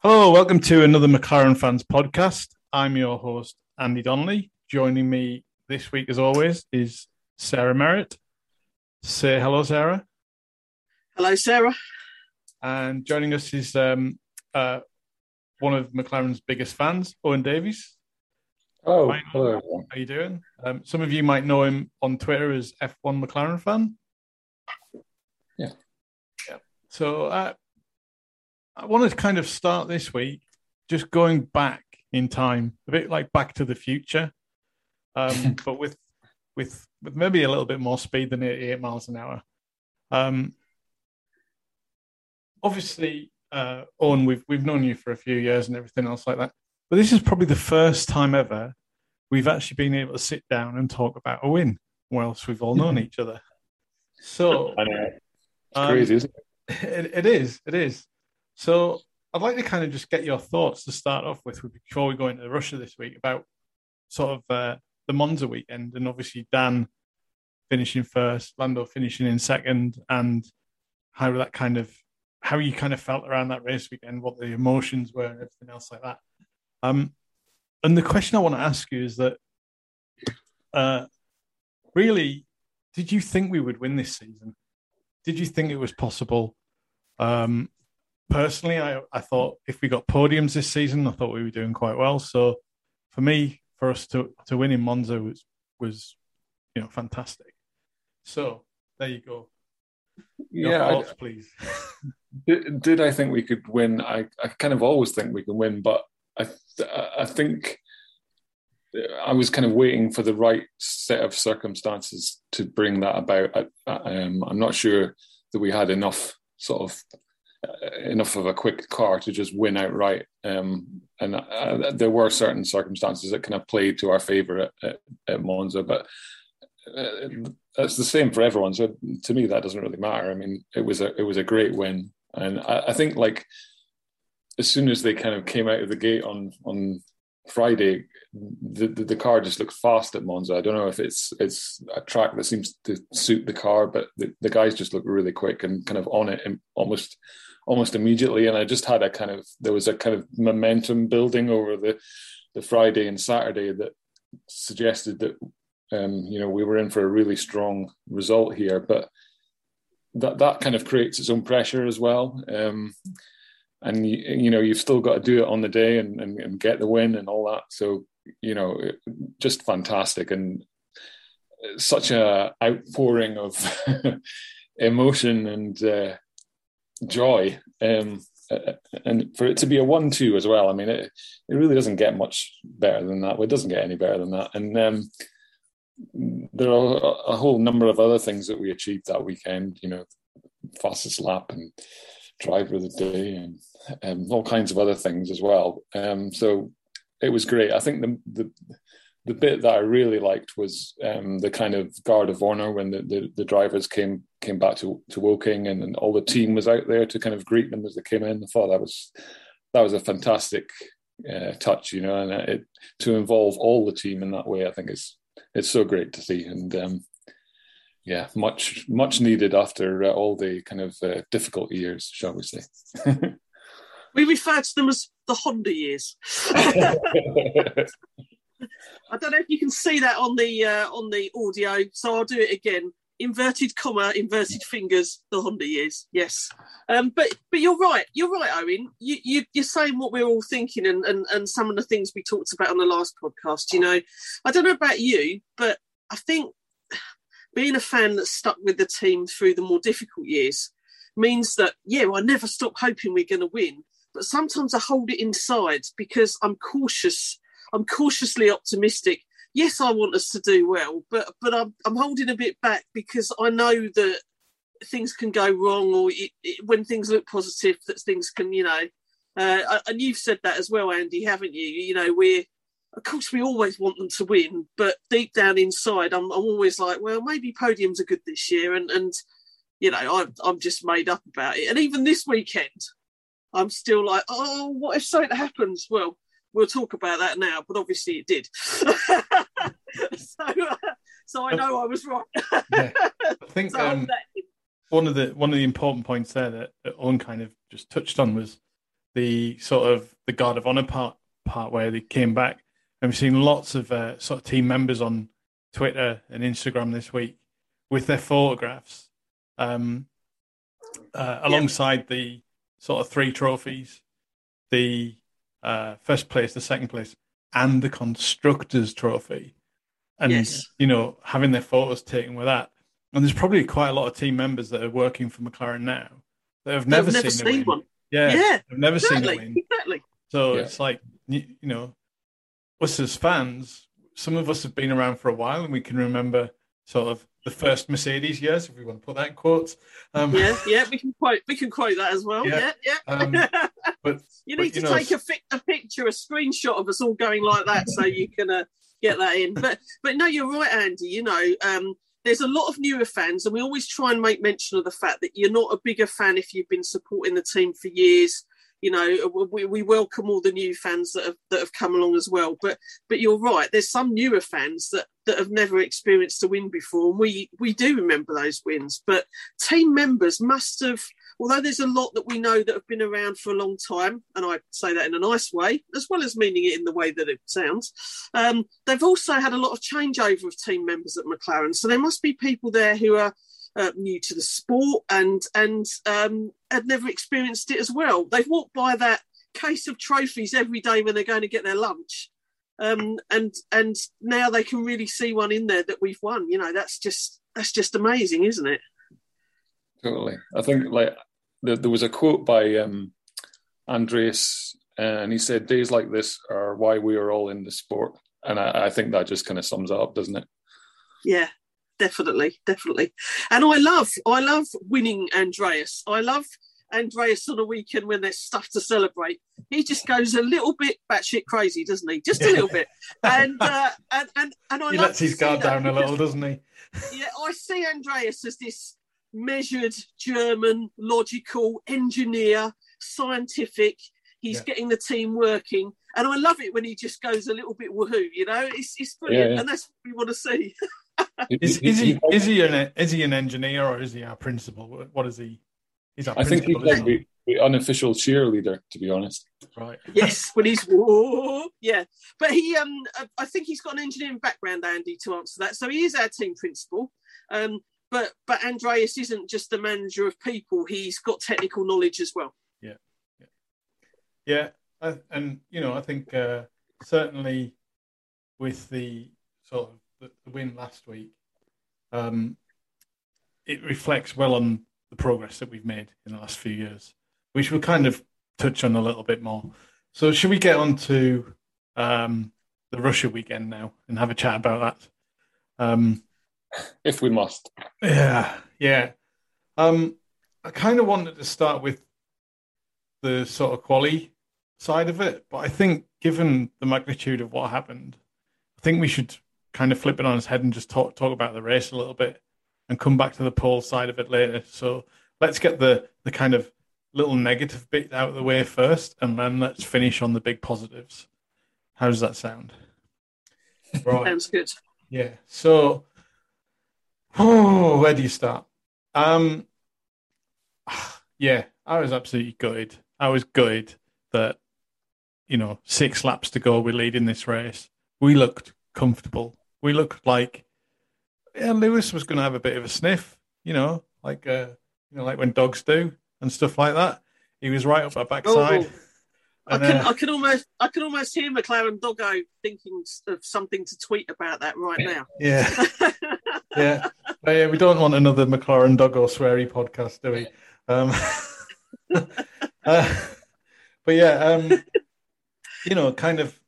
Hello, welcome to another McLaren Fans podcast. I'm your host, Andy Donnelly. Joining me this week, as always, is Sarah Merritt. Say hello, Sarah. Hello, Sarah. And joining us is um, uh, one of McLaren's biggest fans, Owen Davies. Oh, Hi, hello. Everyone. How are you doing? Um, some of you might know him on Twitter as F1 McLaren fan. Yeah. Yeah. So uh, I wanted to kind of start this week just going back in time, a bit like Back to the Future, um, but with with with maybe a little bit more speed than 88 miles an hour. Um, obviously, uh, Owen, we've we've known you for a few years and everything else like that, but this is probably the first time ever we've actually been able to sit down and talk about a win, whilst we've all known each other. So I know. It's um, crazy, isn't it? it, it is. It is. So I'd like to kind of just get your thoughts to start off with before we go into Russia this week about sort of uh, the Monza weekend and obviously Dan finishing first, Lando finishing in second, and how that kind of how you kind of felt around that race weekend, what the emotions were, and everything else like that. Um, and the question I want to ask you is that, uh, really, did you think we would win this season? Did you think it was possible? Um, personally, I, I thought if we got podiums this season, I thought we were doing quite well. So for me, for us to, to win in Monza was was you know fantastic. So there you go. Your Yeah. I- please. Did, did I think we could win? I, I kind of always think we can win, but I I think I was kind of waiting for the right set of circumstances to bring that about. I, um, I'm not sure that we had enough sort of enough of a quick car to just win outright. Um, and uh, there were certain circumstances that kind of played to our favour at, at, Monza, but uh, it's the same for everyone. So to me, that doesn't really matter. I mean, it was a it was a great win, and I, I think like as soon as they kind of came out of the gate on on Friday, the, the the car just looked fast at Monza. I don't know if it's it's a track that seems to suit the car, but the, the guys just look really quick and kind of on it almost almost immediately. And I just had a kind of there was a kind of momentum building over the the Friday and Saturday that suggested that um, you know we were in for a really strong result here, but that that kind of creates its own pressure as well. Um, and you, you know you've still got to do it on the day and, and, and get the win and all that. So you know, just fantastic and such a outpouring of emotion and uh, joy. Um, and for it to be a one-two as well, I mean, it it really doesn't get much better than that. Well, it doesn't get any better than that. And um, there are a, a whole number of other things that we achieved that weekend. You know, fastest lap and driver of the day and um, all kinds of other things as well. Um, so it was great. I think the the the bit that I really liked was um, the kind of guard of honor when the, the, the drivers came came back to to Woking and, and all the team was out there to kind of greet them as they came in. I thought that was that was a fantastic uh, touch, you know, and it, to involve all the team in that way, I think is it's so great to see and. Um, yeah, much much needed after uh, all the kind of uh, difficult years, shall we say? We refer to them as the Honda years. I don't know if you can see that on the uh, on the audio, so I'll do it again. Inverted comma, inverted fingers, the Honda years. Yes, um, but but you're right. You're right, Owen. You, you you're saying what we're all thinking, and, and and some of the things we talked about on the last podcast. You know, I don't know about you, but I think being a fan that stuck with the team through the more difficult years means that yeah, I never stop hoping we're going to win. But sometimes I hold it inside because I'm cautious. I'm cautiously optimistic. Yes, I want us to do well, but but I'm I'm holding a bit back because I know that things can go wrong, or it, it, when things look positive, that things can you know. Uh, and you've said that as well, Andy, haven't you? You know, we're of course we always want them to win, but deep down inside, I'm I'm always like, well, maybe podiums are good this year, and and you know, I'm I'm just made up about it. And even this weekend, I'm still like, oh, what if something happens? Well, we'll talk about that now, but obviously it did. so, uh, so I know I was right. Yeah. I think So um, one of the one of the important points there that, that Owen kind of just touched on was the sort of the guard of honor part part where they came back, and we've seen lots of uh, sort of team members on Twitter and Instagram this week with their photographs um, uh, alongside the sort of three trophies, the uh, first place, the second place, and the constructors trophy, and Yes. you know having their photos taken with that. And there's probably quite a lot of team members that are working for McLaren now that have never, never seen, seen win. one. Yeah, Yeah, they've never seen a win. exactly. So Yeah. it's like you, you know, us as fans, some of us have been around for a while, and we can remember sort of the first Mercedes years, if we want to put that in quotes. Um, Yeah, yeah, we can quote we can quote that as well. Yeah. Yeah, yeah. Um, but you but, need you to know, take a, fi- a picture, a screenshot of us all going like that, so you can uh, get that in. But but no, you're right, Andy. You know, um, there's a lot of newer fans, and we always try and make mention of the fact that you're not a bigger fan if you've been supporting the team for years. You know, we, we welcome all the new fans that have that have come along as well. But but you're right. There's some newer fans that that have never experienced a win before, and we we do remember those wins. But team members must have although there's a lot that we know that have been around for a long time, and I say that in a nice way, as well as meaning it in the way that it sounds, um, they've also had a lot of changeover of team members at McLaren. So there must be people there who are uh, new to the sport and and um, had never experienced it as well. They've walked by that case of trophies every day when they're going to get their lunch. Um, and and now they can really see one in there that we've won. You know, that's just that's just amazing, isn't it? Totally. I think like there, there was a quote by um, Andreas, and he said, "Days like this are why we are all in the sport." And I, I think that just kind of sums it up, doesn't it? Yeah, definitely, definitely. And I love, I love winning Andreas. I love Andreas on a weekend when there's stuff to celebrate. He just goes a little bit batshit crazy, doesn't he? Just a little bit. And uh, and and and I he love lets his guard that down a little, doesn't he? yeah, I see Andreas as this measured German, logical engineer, scientific. He's Yeah. getting the team working, and I love it when he just goes a little bit woohoo. You know, it's it's brilliant, Yeah, yeah. and that's what we want to see. Is, is he is he an is he an engineer or is he our principal? What- What is he? He's our I think he's like the, the unofficial cheerleader, to be honest. right. yes, when he's whoa, yeah. But he, um, I- I think he's got an engineering background, Andy, to answer that. So he is our team principal. Um, but but Andreas isn't just a manager of people; he's got technical knowledge as well. Yeah, yeah, yeah, I, and you know, I think uh, certainly with the sort of the, the win last week, um, it reflects well on the progress that we've made in the last few years, which we'll kind of touch on a little bit more. So, should we get on to um, the Russia weekend now and have a chat about that? Um, If we must. yeah, yeah. Um, I kind of wanted to start with the sort of quality side of it, but I think given the magnitude of what happened, I think we should kind of flip it on its head and just talk talk about the race a little bit and come back to the pole side of it later. So let's get the the kind of little negative bit out of the way first, and then let's finish on the big positives. How does that sound? Right. Sounds good. Yeah. So, oh, where do you start? Um, yeah, I was absolutely gutted. I was gutted that you know six laps to go, we're leading this race. We looked comfortable. We looked like yeah, Lewis was going to have a bit of a sniff. You know, like uh, you know, like when dogs do and stuff like that. He was right up our backside. Oh. I And, can, uh, I can almost, I can almost hear McLaren Doggo thinking of something to tweet about that right now. yeah. yeah. But yeah, we don't want another McLaren Doggo sweary podcast, do we? Um, uh, but yeah, um, you know, kind of.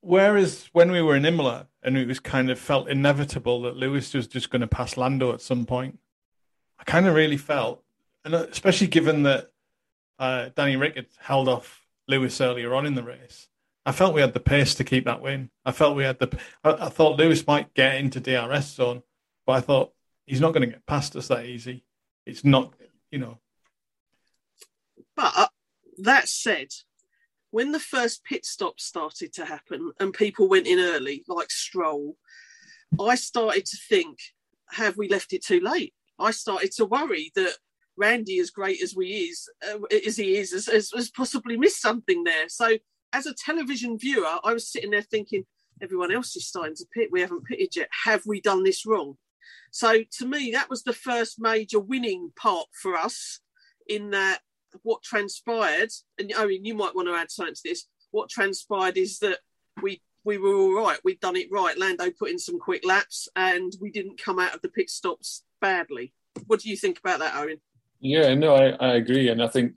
Whereas when we were in Imola, and it was kind of felt inevitable that Lewis was just going to pass Lando at some point, I kind of really felt, and especially given that uh, Danny Ric had held off Lewis earlier on in the race, I felt we had the pace to keep that win. I felt we had the. I, I thought Lewis might get into DRS zone, but I thought he's not going to get past us that easy. It's not, you know. But that said, when the first pit stops started to happen and people went in early, like Stroll, I started to think, have we left it too late? I started to worry that Randy, as great as we is, uh, as he is, has, has, has possibly missed something there. So as a television viewer, I was sitting there thinking, everyone else is starting to pit. We haven't pitted yet. Have we done this wrong? So to me, that was the first major winning part for us in that what transpired, and I mean, you might want to add something to this. What transpired is that we we were all right. We'd done it right. Lando put in some quick laps, and we didn't come out of the pit stops badly. What do you think about that, Owen? Yeah, no, I, I agree, and I think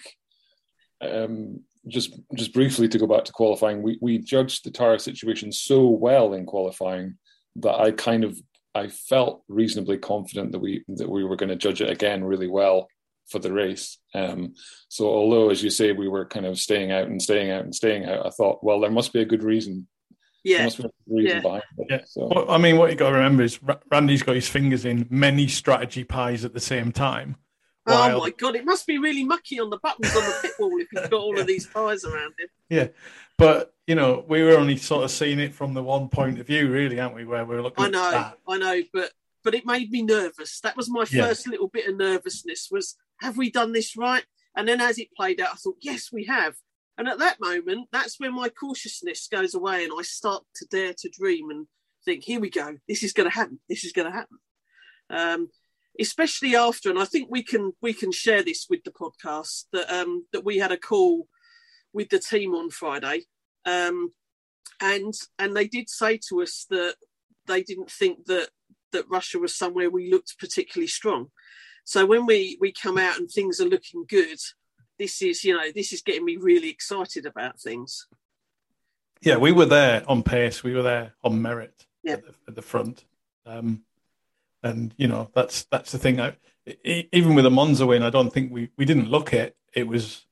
um, just just briefly to go back to qualifying, we we judged the tire situation so well in qualifying that I kind of I felt reasonably confident that we that we were going to judge it again really well for the race. Um, so although, as you say, we were kind of staying out and staying out and staying out, I thought, well, there must be a good reason. Yeah, reason yeah. behind it. Yeah. So. Well, I mean, what you got to remember is Randy's got his fingers in many strategy pies at the same time. While... Oh my god, it must be really mucky on the buttons on the pit wall if he's got all yeah. of these pies around him. Yeah, but you know, we were only sort of seeing it from the one point of view, really, aren't we? Where we are looking. I know, I know, but but it made me nervous. That was my first little bit of nervousness. Was have we done this right? And then as it played out, I thought, yes, we have. And at that moment, that's when my cautiousness goes away, and I start to dare to dream and think, here we go. This is going to happen. This is going to happen. Um, especially after, and I think we can we can share this with the podcast that um, that we had a call with the team on Friday, um, and and they did say to us that they didn't think that that Russia was somewhere we looked particularly strong. So when we we come out and things are looking good, this is you know this is getting me really excited about things. Yeah, we were there on pace. We were there on merit yeah. at, the, at the front. Um, and you know that's that's the thing. I, even with a Monza win, I don't think we we didn't look it. it was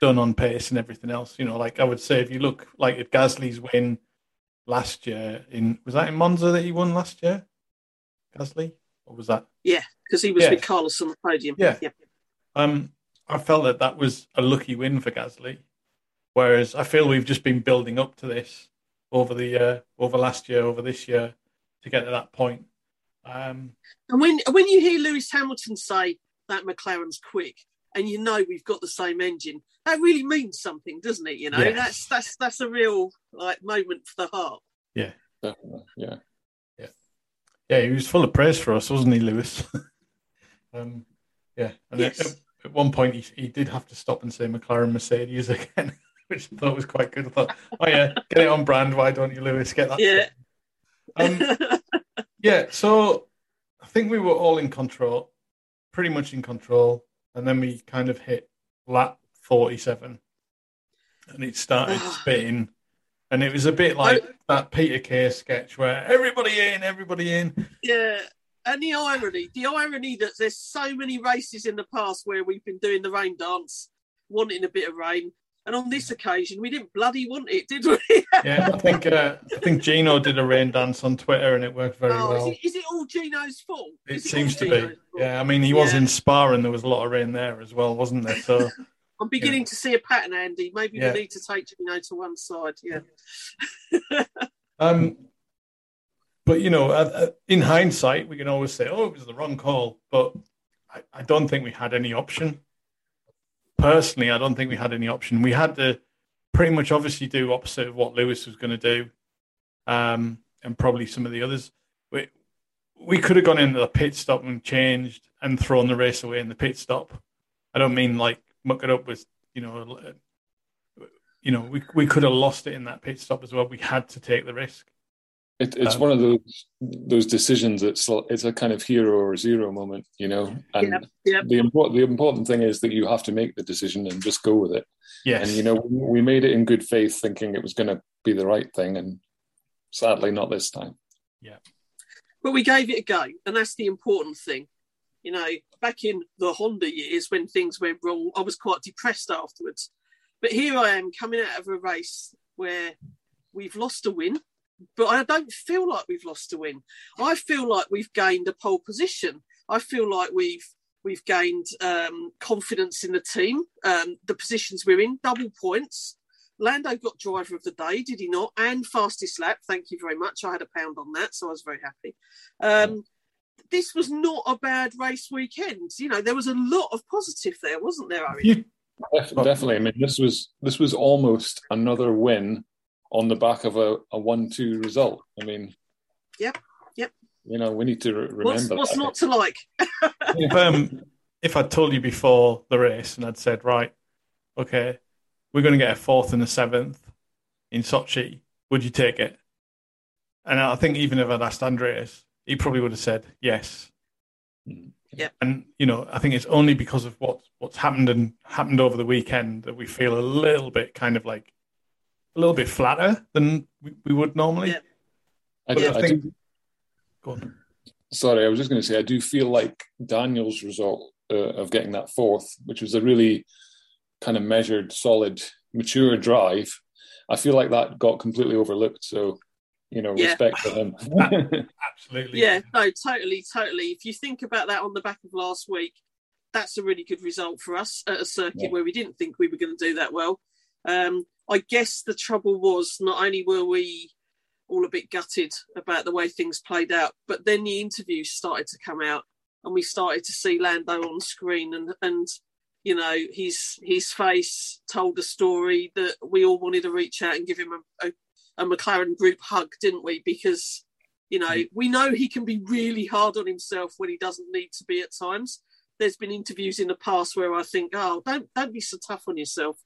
done on pace and everything else. You know, like I would say, if you look like at Gasly's win last year in was that in Monza that he won last year, Gasly, or was that? Yeah, because he was yeah. with Carlos on the podium. Yeah. yeah. Um, I felt that that was a lucky win for Gasly, whereas I feel we've just been building up to this over the uh, over last year, over this year, to get to that point. Um, and when when you hear Lewis Hamilton say that McLaren's quick, and you know we've got the same engine, that really means something, doesn't it? You know, yes. that's that's that's a real like moment for the heart. Yeah, definitely. Yeah, yeah, yeah. He was full of praise for us, wasn't he, Lewis? um, yeah, and yes. at, at, one point he, he did have to stop and say McLaren Mercedes again, which I thought was quite good. I thought, oh yeah, get it on brand. Why don't you, Lewis? Get that. Yeah. Um, yeah, so I think we were all in control, pretty much in control, and then we kind of hit lap 47 and it started spitting. And it was a bit like I, that Peter Kay sketch where everybody in, everybody in. Yeah. And the irony, the irony that there's so many races in the past where we've been doing the rain dance, wanting a bit of rain, and on this occasion, we didn't bloody want it, did we? yeah, I think uh, I think Gino did a rain dance on Twitter, and it worked very oh, well. Is it, is it all Gino's fault? It, it seems to Gino's be. Fault? Yeah, I mean, he was yeah. in Spa, and there was a lot of rain there as well, wasn't there? So I'm beginning yeah. to see a pattern, Andy. Maybe yeah. we need to take Gino to one side. Yeah. um, but you know, in hindsight, we can always say, "Oh, it was the wrong call," but I, I don't think we had any option personally, I don't think we had any option. We had to pretty much obviously do opposite of what Lewis was going to do, um, and probably some of the others. We we could have gone into the pit stop and changed and thrown the race away in the pit stop. I don't mean like muck it up with you know, you know, we we could have lost it in that pit stop as well. We had to take the risk. It, it's um, one of those those decisions. It's it's a kind of hero or zero moment, you know. And yep, yep. the important the important thing is that you have to make the decision and just go with it. Yes. And you know, we made it in good faith, thinking it was going to be the right thing, and sadly, not this time. Yeah. But we gave it a go, and that's the important thing. You know, back in the Honda years when things went wrong, I was quite depressed afterwards. But here I am coming out of a race where we've lost a win but I don't feel like we've lost a win. I feel like we've gained a pole position. I feel like we've we've gained um, confidence in the team. Um, the positions we're in, double points. Lando got driver of the day, did he not? And fastest lap. Thank you very much. I had a pound on that, so I was very happy. Um, this was not a bad race weekend. You know, there was a lot of positive there, wasn't there, Owen? You, Definitely. I mean, this was this was almost another win on the back of a, a one-two result. I mean, Yep, yep. You know, we need to re- What's, remember. what's that. not to like? if, um, if I'd told you before the race and I'd said, right, okay, we're going to get a fourth and a seventh in Sochi, would you take it? And I think even if I'd asked Andreas, he probably would have said yes. Mm. Yep. And you know, I think it's only because of what what's happened and happened over the weekend that we feel a little bit kind of like a little bit flatter than we, we would normally. Yep. I, But do- I I think- do- Go on. sorry, I was just going to say, I do feel like Daniel's result uh, of getting that fourth, which was a really kind of measured, solid, mature drive, I feel like that got completely overlooked. So, you know, Yeah. respect for him. Absolutely. Yeah, no, totally, totally. If you think about that on the back of last week, that's a really good result for us at a circuit Yeah. where we didn't think we were going to do that well. Um, I guess the trouble was not only were we all a bit gutted about the way things played out, but then the interviews started to come out, and we started to see Lando on screen, and and you know his his face told a story that we all wanted to reach out and give him a, a, a McLaren group hug, didn't we? Because you know, mm. we know he can be really hard on himself when he doesn't need to be at times. There's been interviews in the past where I think, oh, don't don't be so tough on yourself.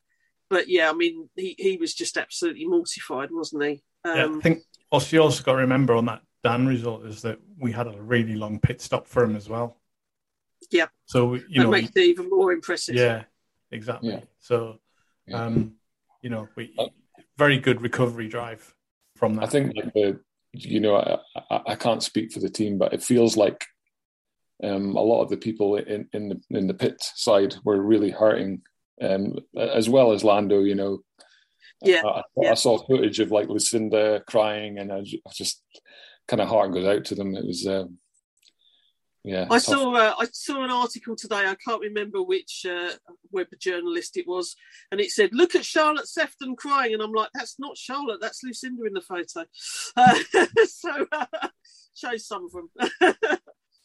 But yeah, I mean, he, he was just absolutely mortified, wasn't he? Yeah, Um, I think what you also got to remember on that Dan result is that we had a really long pit stop for him as well. Yeah. So you that know, makes it even more impressive. yeah, exactly. Yeah. So, Yeah. um, you know, we Uh, very good recovery drive from that. I think like the, you know, I, I, I can't speak for the team, but it feels like um, a lot of the people in, in the in the pit side were really hurting, um, as well as Lando. You know, Yeah, I, I, yeah. I saw footage of like Lucinda crying, and I ju- I just kind of heart goes out to them. It was, um, yeah. I tough. saw uh, I saw an article today. I can't remember which uh, web journalist it was, and it said, "Look at Charlotte Sefton crying," and I'm like, "That's not Charlotte. That's Lucinda in the photo." Uh, so uh, shows some of them.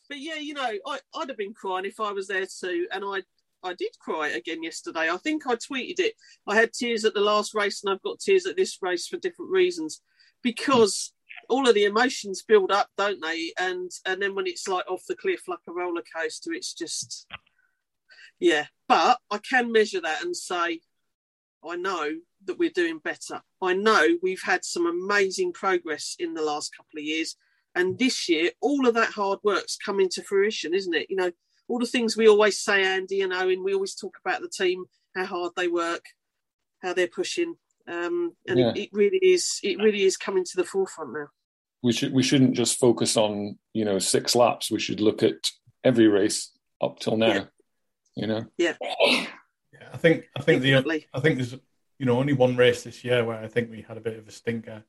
but yeah, you know, I, I'd have been crying if I was there too, and I I did cry again yesterday. I think I tweeted it. I had tears at the last race, and I've got tears at this race for different reasons because all of the emotions build up, don't they? And and then when it's like off the cliff like a roller coaster, it's just yeah. But I can measure that and say, I know that we're doing better. I know we've had some amazing progress in the last couple of years. And this year, all of that hard work's coming to fruition, isn't it? You know, all the things we always say, Andy and Owen, we always talk about the team, how hard they work, how they're pushing. Um, and Yeah. it, it really is, it really is coming to the forefront now. we should we shouldn't just focus on you know six laps. We should look at every race up till now. Yeah. You know, yeah, I think I think the Definitely. I think there's you know only one race this year where I think we had a bit of a stinker,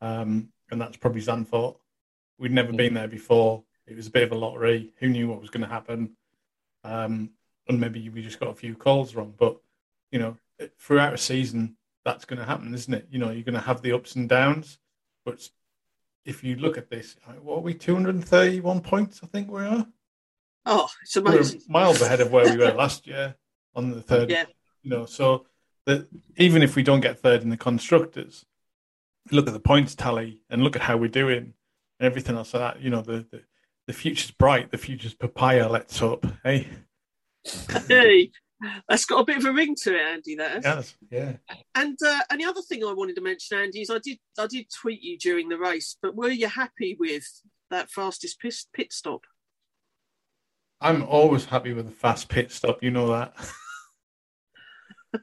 um, and that's probably Zandvoort. We'd never been there before. It was a bit of a lottery. Who knew what was going to happen? Um, and maybe we just got a few calls wrong. But you know, throughout a season, that's going to happen, isn't it? You know, you're going to have the ups and downs. But if you look at this, what are we? 231 points, I think we are. Oh, it's We're amazing. miles ahead of where we were last year on the third. Yeah. You know, so that even if we don't get third in the constructors, look at the points tally and look at how we're doing and everything else like that. You know, the the, the future's bright. The future's papaya. Let's hope. Hey, Hey, that's got a bit of a ring to it, Andy. That has. yes, yeah. And uh, and the other thing I wanted to mention, Andy, is I did I did tweet you during the race, but were you happy with that fastest pit, pit stop? I'm always happy with a fast pit stop. You know that.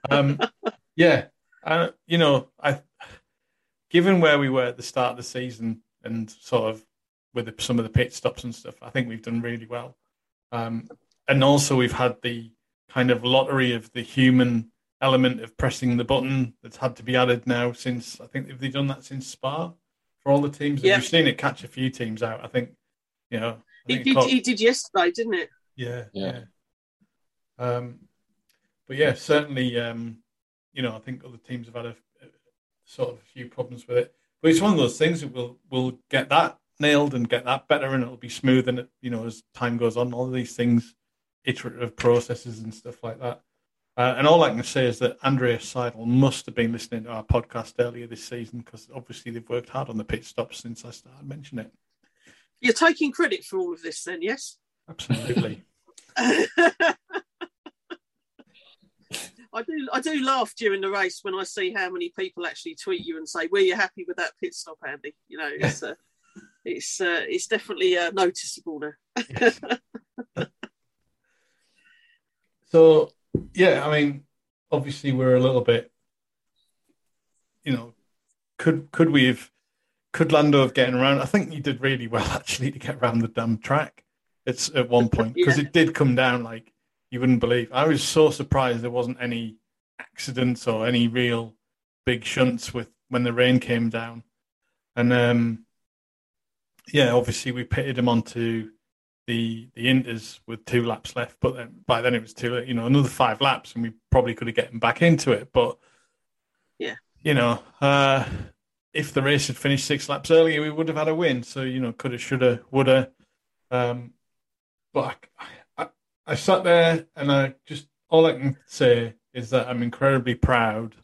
um, yeah, and you know, I, given where we were at the start of the season and sort of with the, some of the pit stops and stuff, I think we've done really well. Um, and also, we've had the kind of lottery of the human element of pressing the button that's had to be added now since I think they've they done that since Spa for all the teams? Yeah. We've seen it catch a few teams out. I think, you know, I He think it did, caught- he did yesterday, didn't it? yeah, Yeah. yeah. Um, but yeah, certainly, um, you know, I think other teams have had a, a sort of a few problems with it. But it's one of those things that we'll we'll get that nailed and get that better, and it'll be smooth. And it, you know, as time goes on, all of these things, iterative processes and stuff like that. Uh, and all I can say is that Andrea Seidl must have been listening to our podcast earlier this season because obviously they've worked hard on the pit stops since I started mentioning it. You're taking credit for all of this, then, yes? Absolutely. I do I do laugh during the race when I see how many people actually tweet you and say, "Were you happy with that pit stop, Andy?" You know, it's uh, it's uh, it's definitely uh, noticeable now. so yeah, I mean, obviously we're a little bit, you know, could could we have could Lando have getting around? I think you did really well actually to get around the damn track. It's at one point because yeah. it did come down like you wouldn't believe. I was so surprised there wasn't any accidents or any real big shunts with when the rain came down. And um, yeah, obviously we pitted him onto the the Inters with two laps left, but then by then it was too late. You know, another five laps, and we probably could have get him back into it. But yeah, you know, uh, if the race had finished six laps earlier, we would have had a win. So you know, coulda, shoulda, woulda. Um, but I, I sat there and I just all I can say is that I'm incredibly proud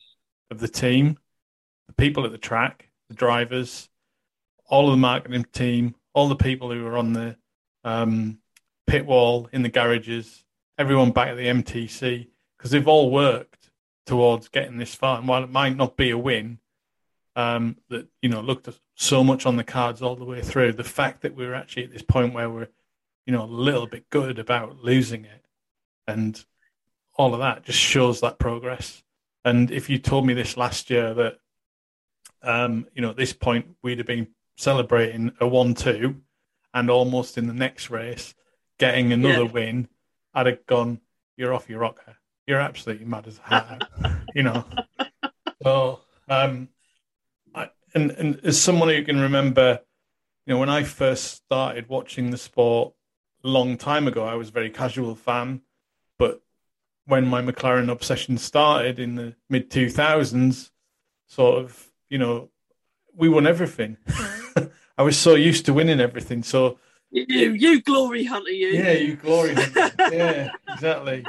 of the team, the people at the track, the drivers, all of the marketing team, all the people who were on the um, pit wall in the garages, everyone back at the MTC, because they've all worked towards getting this far. And while it might not be a win, um, that you know looked so much on the cards all the way through, the fact that we're actually at this point where we're you know, a little bit good about losing it. And all of that just shows that progress. And if you told me this last year that, um, you know, at this point we'd have been celebrating a one-two, and almost in the next race getting another yeah. win, I'd have gone, "You're off your rocker. You're absolutely mad as hell," you know. So, um, I, and and as someone who can remember, you know, when I first started watching the sport, long time ago, I was a very casual fan, but when my McLaren obsession started in the mid 2000s, sort of, you know, we won everything. I was so used to winning everything. So you, you glory hunter, you. Yeah, you glory hunter. yeah, exactly.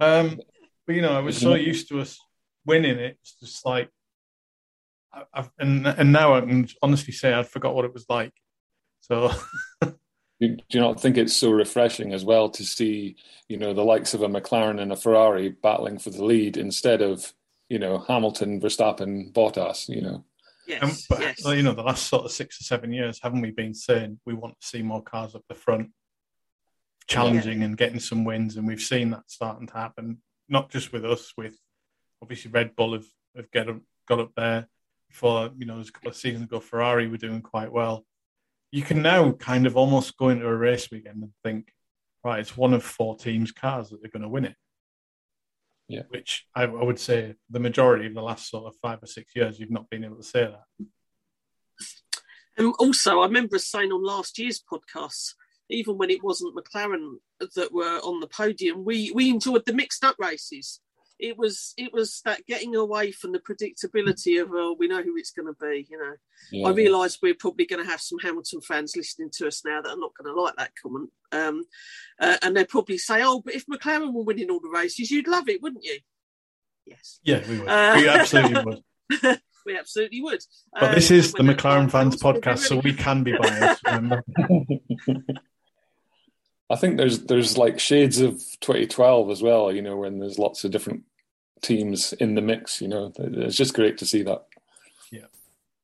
Um, but you know, I was so used to us winning it. It's just like, I've, and and now I can honestly say I forgot what it was like. So do you not think it's so refreshing as well to see, you know, the likes of a McLaren and a Ferrari battling for the lead instead of, you know, Hamilton, Verstappen, Bottas, you know? Yes, um, but yes. you know, the last sort of six or seven years, haven't we been saying we want to see more cars up the front, challenging yeah. and getting some wins, and we've seen that starting to happen. Not just with us, with obviously Red Bull have, have get up, got up there before. You know, there's a couple of seasons ago, Ferrari were doing quite well you can now kind of almost go into a race weekend and think, right, it's one of four teams' cars that are going to win it. Yeah. Which I, I, would say the majority of the last sort of five or six years, you've not been able to say that. And also, I remember saying on last year's podcast, even when it wasn't McLaren that were on the podium, we, we enjoyed the mixed up races it was it was that getting away from the predictability of oh we know who it's going to be you know. Yeah. i realize we're probably going to have some hamilton fans listening to us now that are not going to like that comment. Um, uh, and they'll probably say oh but if mclaren were winning all the races you'd love it wouldn't you? Yes. Yeah we would. Uh, we absolutely would. We absolutely would. But um, this is the mclaren fans podcast so we can be biased I think there's there's like shades of 2012 as well. You know, when there's lots of different teams in the mix. You know, it's just great to see that. Yeah.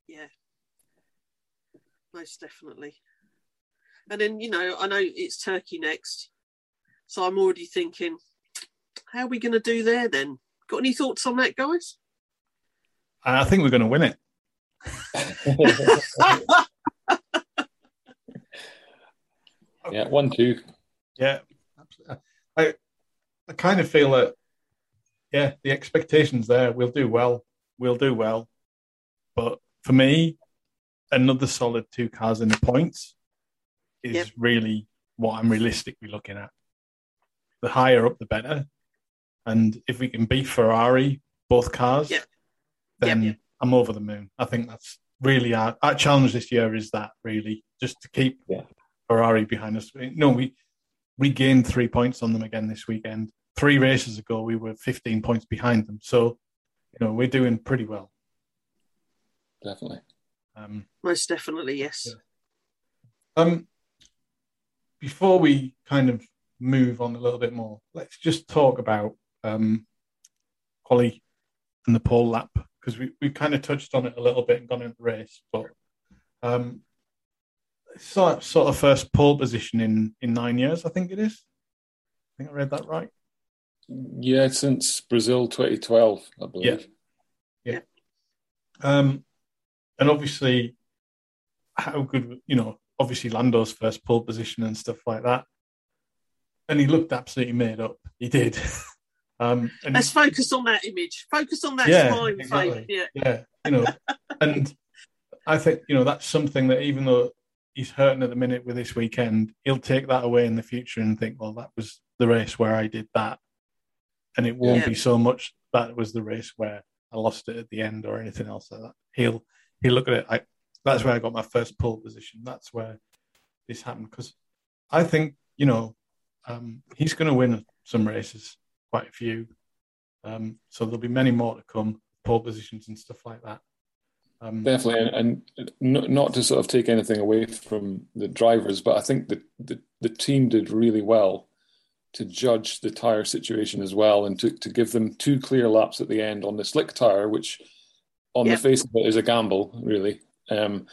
Yeah. Most definitely. And then you know, I know it's Turkey next, so I'm already thinking, how are we going to do there then? Got any thoughts on that, guys? I think we're going to win it. yeah, one, two. Yeah, absolutely. I I kind of feel that yeah, the expectations there. We'll do well. We'll do well. But for me, another solid two cars in the points is yep. really what I'm realistically looking at. The higher up, the better. And if we can beat Ferrari, both cars, yep. then yep, I'm over the moon. I think that's really our, our challenge this year is that really just to keep Yeah. Ferrari behind us. No, we we gained three points on them again this weekend. Three races ago, we were 15 points behind them. So, you know, we're doing pretty well. Definitely. Um, Most definitely, yes. Yeah. um, before we kind of move on a little bit more, let's just talk about um, quali and the pole lap because we we kind of touched on it a little bit and gone into the race, but um, sort sort of first pole position in in nine years, I think it is. I think I read that right. Yeah, since Brazil 2012, I believe. Yeah. Um, and obviously, how good, you know, obviously Lando's first pole position and stuff like that. And he looked absolutely made up. He did. um, and Let's focus on that image. Focus on that Yeah, smiling exactly. Yeah. yeah, you know, and I think, you know, that's something that even though he's hurting at the minute with this weekend, he'll take that away in the future and think, well, that was the race where I did that. And it won't Yeah. be so much that was the race where I lost it at the end or anything else like that. He'll he'll look at it. I, that's where I got my first pole position. That's where this happened because I think you know um, he's going to win some races, quite a few. Um, so there'll be many more to come, pole positions and stuff like that. Um, Definitely, and, and n- not to sort of take anything away from the drivers, but I think that the, the team did really well to judge the tire situation as well, and to, to give them two clear laps at the end on the slick tire, which on Yeah. the face of it is a gamble, really. Um,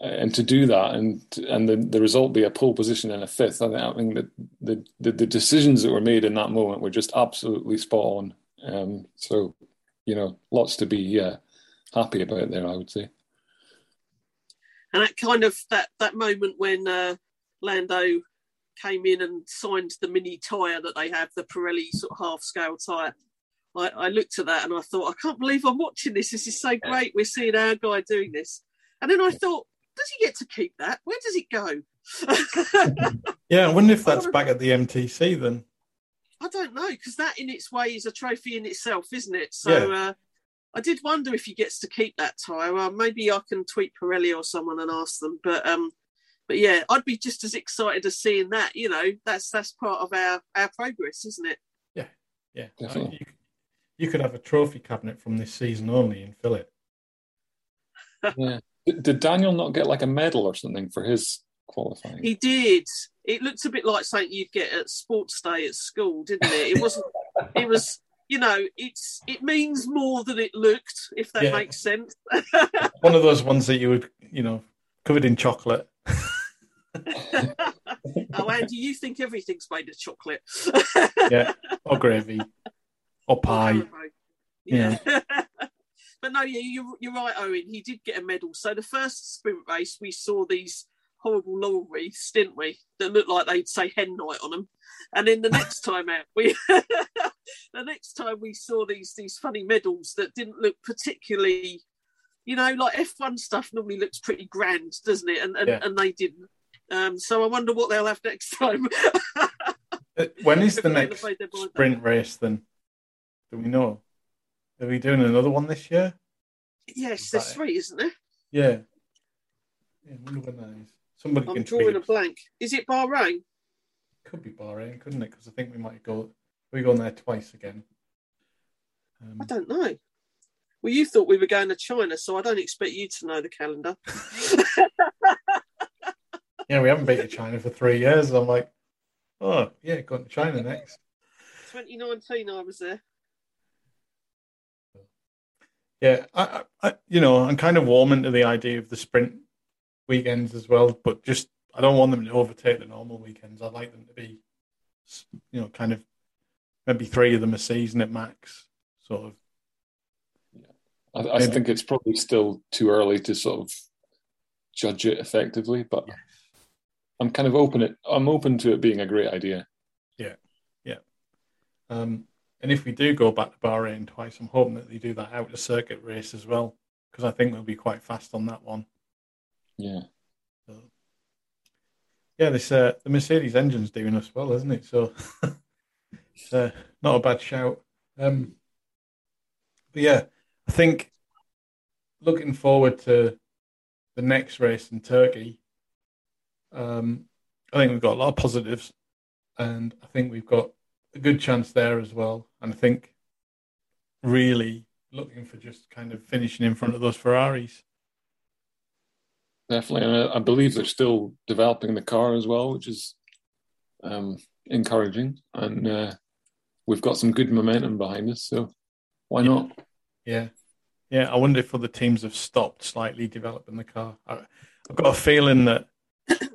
and to do that, and and the, the result be a pole position and a fifth. I think, I think that the, the the decisions that were made in that moment were just absolutely spot on. Um, so, you know, lots to be uh, happy about there, I would say. And that kind of that that moment when uh, Lando came in and signed the mini tyre that they have, the Pirelli sort of half scale tyre. I, I looked at that and I thought, I can't believe I'm watching this. This is so great. We're seeing our guy doing this. And then I thought, does he get to keep that? Where does it go? yeah, I wonder if that's back at the MTC then. I don't know because that in its way is a trophy in itself, isn't it? So uh, I did wonder if he gets to keep that tyre. Uh, maybe I can tweet Pirelli or someone and ask them. But um, but yeah, I'd be just as excited as seeing that. You know, that's that's part of our our progress, isn't it? Yeah, Definitely. You, you could have a trophy cabinet from this season only and fill it. Yeah. Did, did Daniel not get like a medal or something for his qualifying? He did. It looked a bit like something you'd get at sports day at school, didn't it? It wasn't. it was. You know, it's it means more than it looked, if that Yeah. makes sense. One of those ones that you would, you know, covered in chocolate. oh, Andy, you think everything's made of chocolate? Yeah, or gravy, or pie. Haribo. Yeah. but no, yeah, you're, you're right, Owen. He did get a medal. So the first sprint race, we saw these horrible laurel wreaths, didn't we? That looked like they'd say hen night on them. And then the next time out, we the next time we saw these these funny medals that didn't look particularly, you know, like F1 stuff normally looks pretty grand, doesn't it? And and, Yeah. and they didn't. Um, so I wonder what they'll have next time. Uh, When is the next made their mind up. sprint race then? Do we know? Are we doing another one this year? yes, there's Right. three, isn't there? Yeah. Yeah, I wonder when that is. Somebody I'm drawing a blank. Is it Bahrain? Could be Bahrain, couldn't it? Because I think we might go. We go there twice again. Um, I don't know. Well, you thought we were going to China, so I don't expect you to know the calendar. yeah, we haven't been to China for three years. I'm like, oh yeah, going to China next. 2019, I was there. Yeah, I, I, I, you know, I'm kind of warming to the idea of the sprint weekends as well, but just I don't want them to overtake the normal weekends. I'd like them to be, you know, kind of maybe three of them a season at max, sort of. I, I think it's probably still too early to sort of judge it effectively, but Yes. I'm kind of open it. I'm open to it being a great idea. Yeah, yeah. Um, and if we do go back to Bahrain twice, I'm hoping that they do that out of circuit race as well, because I think they'll be quite fast on that one. Yeah, So, yeah, this uh, the Mercedes engine's doing us well, isn't it? So it's uh, not a bad shout. Um, but yeah, I think looking forward to the next race in Turkey, um, I think we've got a lot of positives, and I think we've got a good chance there as well. And I think really looking for just kind of finishing in front of those Ferraris. Definitely, and I, I believe they're still developing the car as well, which is um, encouraging. And uh, we've got some good momentum behind us, so why yeah. not? Yeah, yeah. I wonder if other teams have stopped slightly developing the car. I, have got a feeling that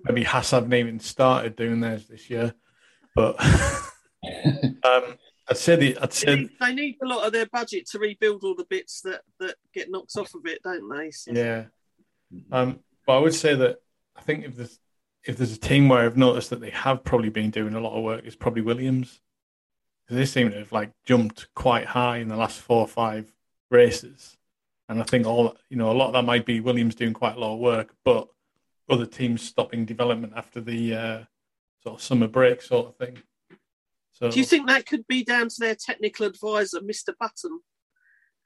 maybe Haas haven't even started doing theirs this year, but um, I'd say the I'd say they need, they need, a lot of their budget to rebuild all the bits that that get knocked off of it, don't they? So. Yeah. Um, but I would say that I think if there's if there's a team where I've noticed that they have probably been doing a lot of work, it's probably Williams. They seem to have like jumped quite high in the last four or five races, and I think all you know a lot of that might be Williams doing quite a lot of work, but other teams stopping development after the uh, sort of summer break sort of thing. So, do you think that could be down to their technical advisor, Mister Button,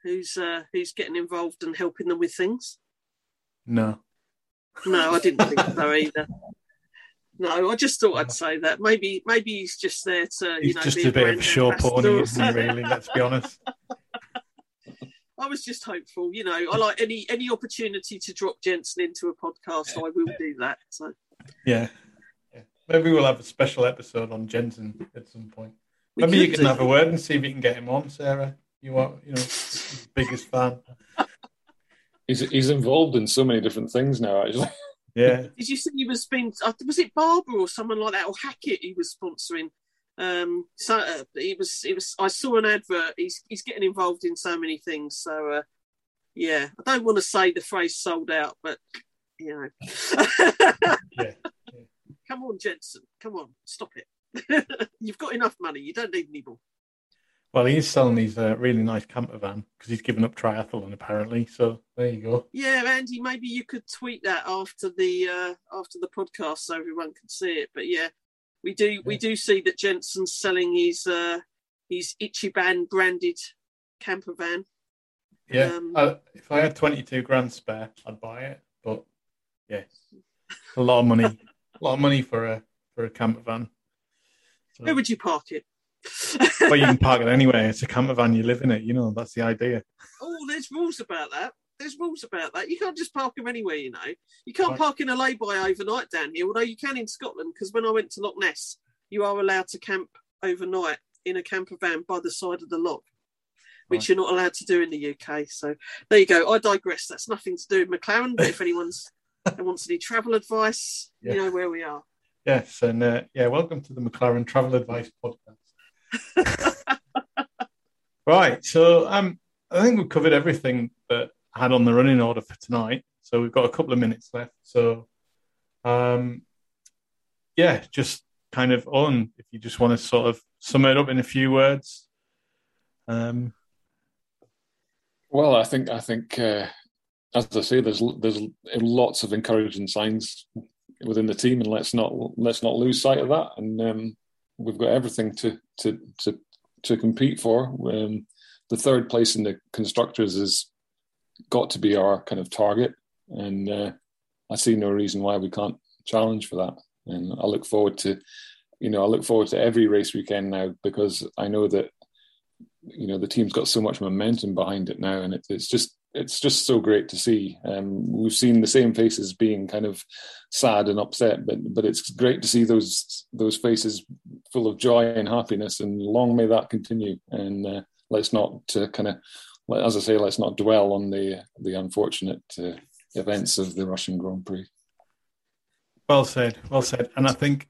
who's uh, who's getting involved and helping them with things? No, no, I didn't think so either. No, I just thought I'd say that. Maybe, maybe he's just there to, he's you know, just a bit of show pony, isn't he? Really, let's be honest. I was just hopeful, you know. I like any any opportunity to drop Jensen into a podcast. I will do that. So, yeah, yeah. maybe we'll have a special episode on Jensen at some point. We maybe you can do. have a word and see if you can get him on, Sarah. You are, you know, biggest fan. He's he's involved in so many different things now. Actually, yeah. Did you see he was being? Uh, was it Barbour or someone like that, or Hackett? He was sponsoring. Um, so uh, he was. he was. I saw an advert. He's he's getting involved in so many things. So uh, yeah, I don't want to say the phrase sold out, but you know. yeah. yeah. Come on, Jensen. Come on, stop it. You've got enough money. You don't need any more. Well, he's selling his uh, really nice camper van because he's given up triathlon apparently. So there you go. Yeah, Andy, maybe you could tweet that after the uh, after the podcast so everyone can see it. But yeah, we do yeah. we do see that Jensen's selling his uh, his Ichiban branded camper van. Yeah, um, uh, if I had twenty two grand spare, I'd buy it. But yeah, a lot of money, a lot of money for a for a camper van. So. Where would you park it? well, you can park it anyway. It's a camper van. You live in it. You know that's the idea. Oh, there's rules about that. There's rules about that. You can't just park them anywhere. You know, you can't right. park in a lay-by overnight down here. Although you can in Scotland, because when I went to Loch Ness, you are allowed to camp overnight in a camper van by the side of the loch, which right. you're not allowed to do in the UK. So there you go. I digress. That's nothing to do with McLaren. But if anyone's wants any travel advice, you know where we are. Yes, and uh, yeah, welcome to the McLaren Travel Advice Podcast. right. So um, I think we've covered everything that had on the running order for tonight. So we've got a couple of minutes left. So um, yeah, just kind of on if you just want to sort of sum it up in a few words. Um, well, I think I think uh, as I say, there's there's lots of encouraging signs within the team, and let's not let's not lose sight of that. And um, we've got everything to to to to compete for. Um, the third place in the constructors has got to be our kind of target, and uh, I see no reason why we can't challenge for that. And I look forward to, you know, I look forward to every race weekend now because I know that, you know, the team's got so much momentum behind it now, and it, it's just it's just so great to see. Um, we've seen the same faces being kind of sad and upset, but but it's great to see those those faces full of joy and happiness, and long may that continue. And uh, let's not uh, kind of, as I say, let's not dwell on the the unfortunate uh, events of the Russian Grand Prix. Well said, well said. And I think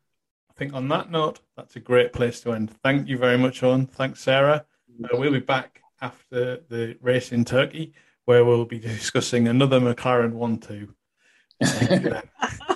I think on that note, that's a great place to end. Thank you very much, Owen. Thanks, Sarah. Uh, we'll be back after the race in Turkey where we'll be discussing another McLaren 1 2.